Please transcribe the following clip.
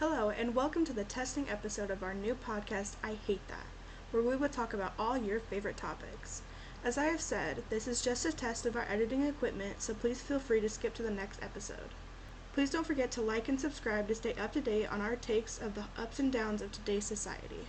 Hello and welcome to the testing episode of our new podcast, I Hate That, where we will talk about all your favorite topics. As I have said, this is just a test of our editing equipment, so please feel free to skip to the next episode. Please don't forget to like and subscribe to stay up to date on our takes of the ups and downs of today's society.